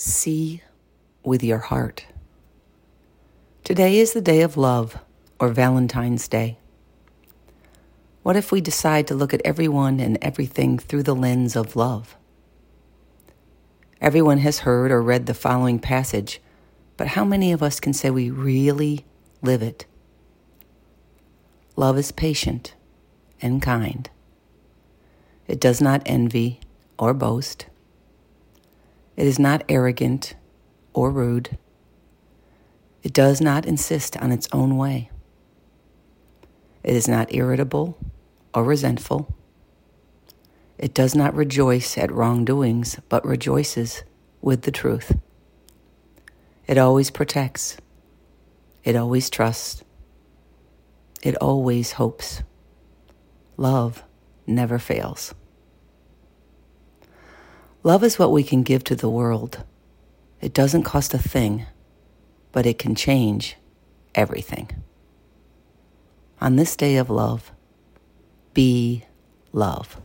See with your heart. Today is the day of love, or Valentine's Day. What if we decide to look at everyone and everything through the lens of love? Everyone has heard or read the following passage, but how many of us can say we really live it? Love is patient and kind. It does not envy or boast. It is not arrogant or rude. It does not insist on its own way. It is not irritable or resentful. It does not rejoice at wrongdoings, but rejoices with the truth. It always protects. It always trusts. It always hopes. Love never fails. Love is what we can give to the world. It doesn't cost a thing, but it can change everything. On this day of love, be love.